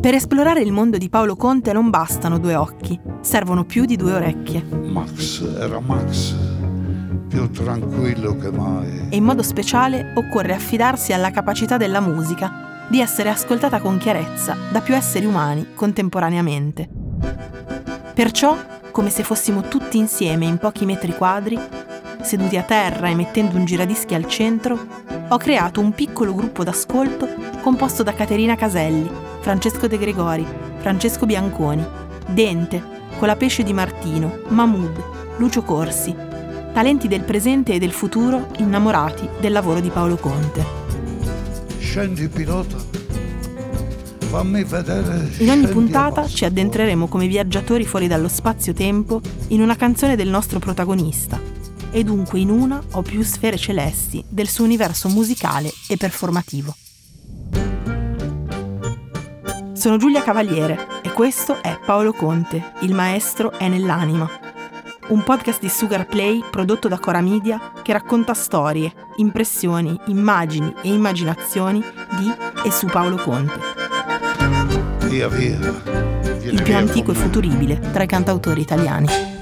Per esplorare il mondo di Paolo Conte non bastano due occhi, servono più di due orecchie. Max era Max, più tranquillo che mai. E in modo speciale occorre affidarsi alla capacità della musica di essere ascoltata con chiarezza da più esseri umani contemporaneamente. Perciò, come se fossimo tutti insieme in pochi metri quadri, seduti a terra e mettendo un giradischi al centro, ho creato un piccolo gruppo d'ascolto composto da Caterina Caselli, Francesco De Gregori, Francesco Bianconi, Dente, Colapesce di Martino, Mahmood, Lucio Corsi, talenti del presente e del futuro innamorati del lavoro di Paolo Conte. Scendi pilota, fammi vedere. In ogni puntata ci addentreremo come viaggiatori fuori dallo spazio-tempo in una canzone del nostro protagonista e dunque in una o più sfere celesti del suo universo musicale e performativo. Sono Giulia Cavaliere e questo è Paolo Conte, Il maestro è nell'anima. Un podcast di Sugar Play prodotto da Cora Media che racconta storie, impressioni, immagini e immaginazioni di e su Paolo Conte. Via via. Il più antico e futuribile tra i cantautori italiani.